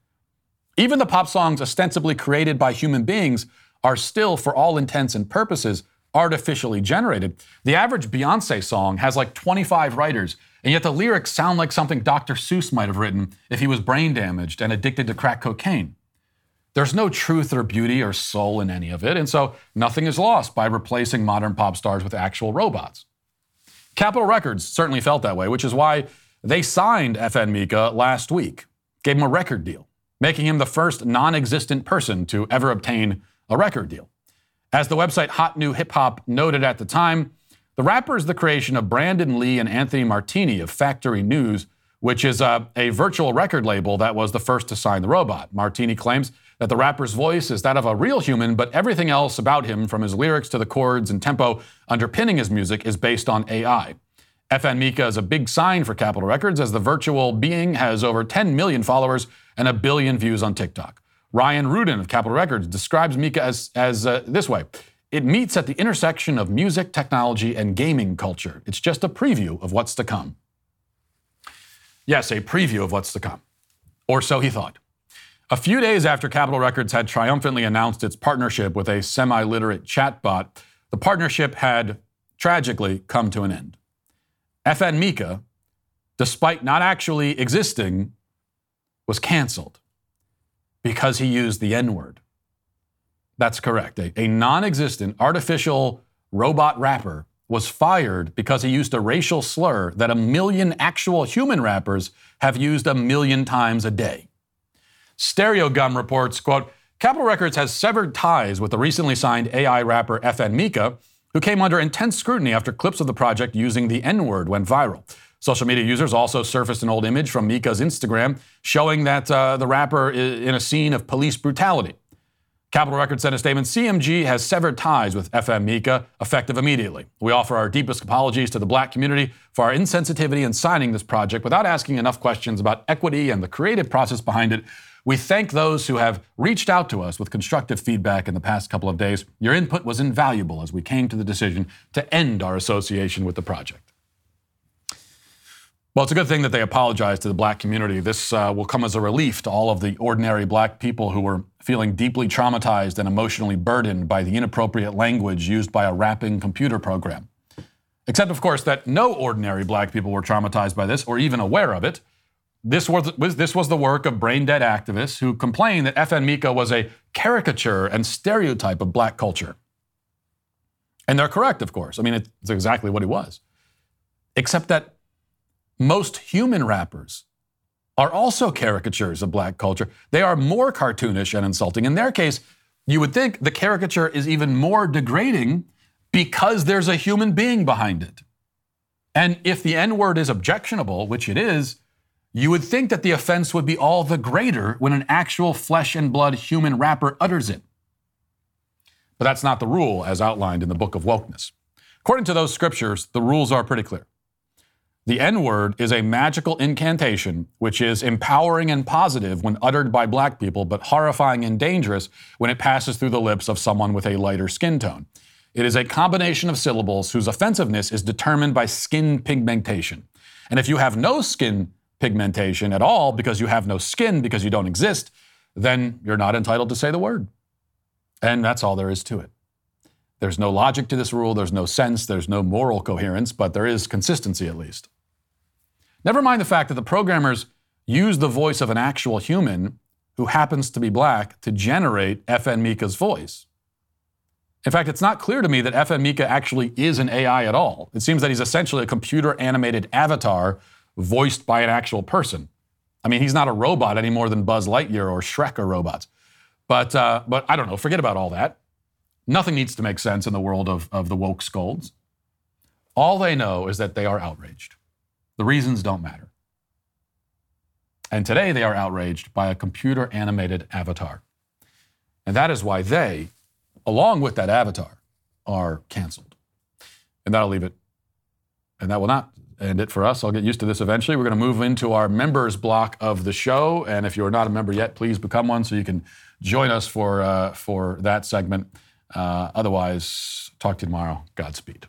Even the pop songs ostensibly created by human beings are still, for all intents and purposes, artificially generated. The average Beyonce song has like 25 writers, and yet the lyrics sound like something Dr. Seuss might have written if he was brain damaged and addicted to crack cocaine. There's no truth or beauty or soul in any of it, and so nothing is lost by replacing modern pop stars with actual robots. Capitol Records certainly felt that way, which is why they signed FN Meka last week, gave him a record deal, making him the first non existent person to ever obtain a record deal. As the website Hot New Hip Hop noted at the time, the rapper is the creation of Brandon Le and Anthony Martini of Factory News, which is a, a virtual record label that was the first to sign the robot. Martini claims that the rapper's voice is that of a real human, but everything else about him, from his lyrics to the chords and tempo underpinning his music, is based on AI. FN Meka is a big sign for Capitol Records as the virtual being has over 10 million followers and a billion views on TikTok. Ryan Ruden of Capitol Records describes Meka as, as uh, this way It meets at the intersection of music, technology, and gaming culture. It's just a preview of what's to come. Yes, a preview of what's to come. Or so he thought. A few days after Capitol Records had triumphantly announced its partnership with a semi literate chatbot, the partnership had tragically come to an end. FN Meka, despite not actually existing, was canceled because he used the N word. That's correct. A, a non existent artificial robot rapper was fired because he used a racial slur that a million actual human rappers have used a million times a day. Stereogum reports, quote, Capitol Records has severed ties with the recently signed AI rapper FN Meka, who came under intense scrutiny after clips of the project using the N word went viral. Social media users also surfaced an old image from Meka's Instagram showing that uh, the rapper is in a scene of police brutality. Capitol Records sent a statement CMG has severed ties with FN Meka effective immediately. We offer our deepest apologies to the black community for our insensitivity in signing this project without asking enough questions about equity and the creative process behind it. We thank those who have reached out to us with constructive feedback in the past couple of days. Your input was invaluable as we came to the decision to end our association with the project. Well, it's a good thing that they apologized to the black community. This uh, will come as a relief to all of the ordinary black people who were feeling deeply traumatized and emotionally burdened by the inappropriate language used by a rapping computer program. Except, of course, that no ordinary black people were traumatized by this or even aware of it. This was, this was the work of brain dead activists who complained that FN Meka was a caricature and stereotype of black culture. And they're correct, of course. I mean, it's exactly what he was. Except that most human rappers are also caricatures of black culture. They are more cartoonish and insulting. In their case, you would think the caricature is even more degrading because there's a human being behind it. And if the N word is objectionable, which it is, you would think that the offense would be all the greater when an actual flesh and blood human rapper utters it. But that's not the rule as outlined in the Book of Wokeness. According to those scriptures, the rules are pretty clear. The N word is a magical incantation which is empowering and positive when uttered by black people, but horrifying and dangerous when it passes through the lips of someone with a lighter skin tone. It is a combination of syllables whose offensiveness is determined by skin pigmentation. And if you have no skin pigmentation at all because you have no skin because you don't exist, then you're not entitled to say the word. And that's all there is to it. There's no logic to this rule, there's no sense, there's no moral coherence, but there is consistency at least. Never mind the fact that the programmers use the voice of an actual human who happens to be black to generate FN Meka's voice. In fact, it's not clear to me that FN Meka actually is an AI at all. It seems that he's essentially a computer animated avatar voiced by an actual person. I mean, he's not a robot any more than Buzz Lightyear or Shrek are robots. But, uh, but I don't know, forget about all that. Nothing needs to make sense in the world of, of the woke scolds. All they know is that they are outraged. The reasons don't matter. And today they are outraged by a computer animated avatar. And that is why they, along with that avatar, are canceled. And that'll leave it. And that will not end it for us. I'll get used to this eventually. We're going to move into our members block of the show. And if you're not a member yet, please become one so you can join us for, uh, for that segment. Uh, otherwise, talk to you tomorrow. Godspeed.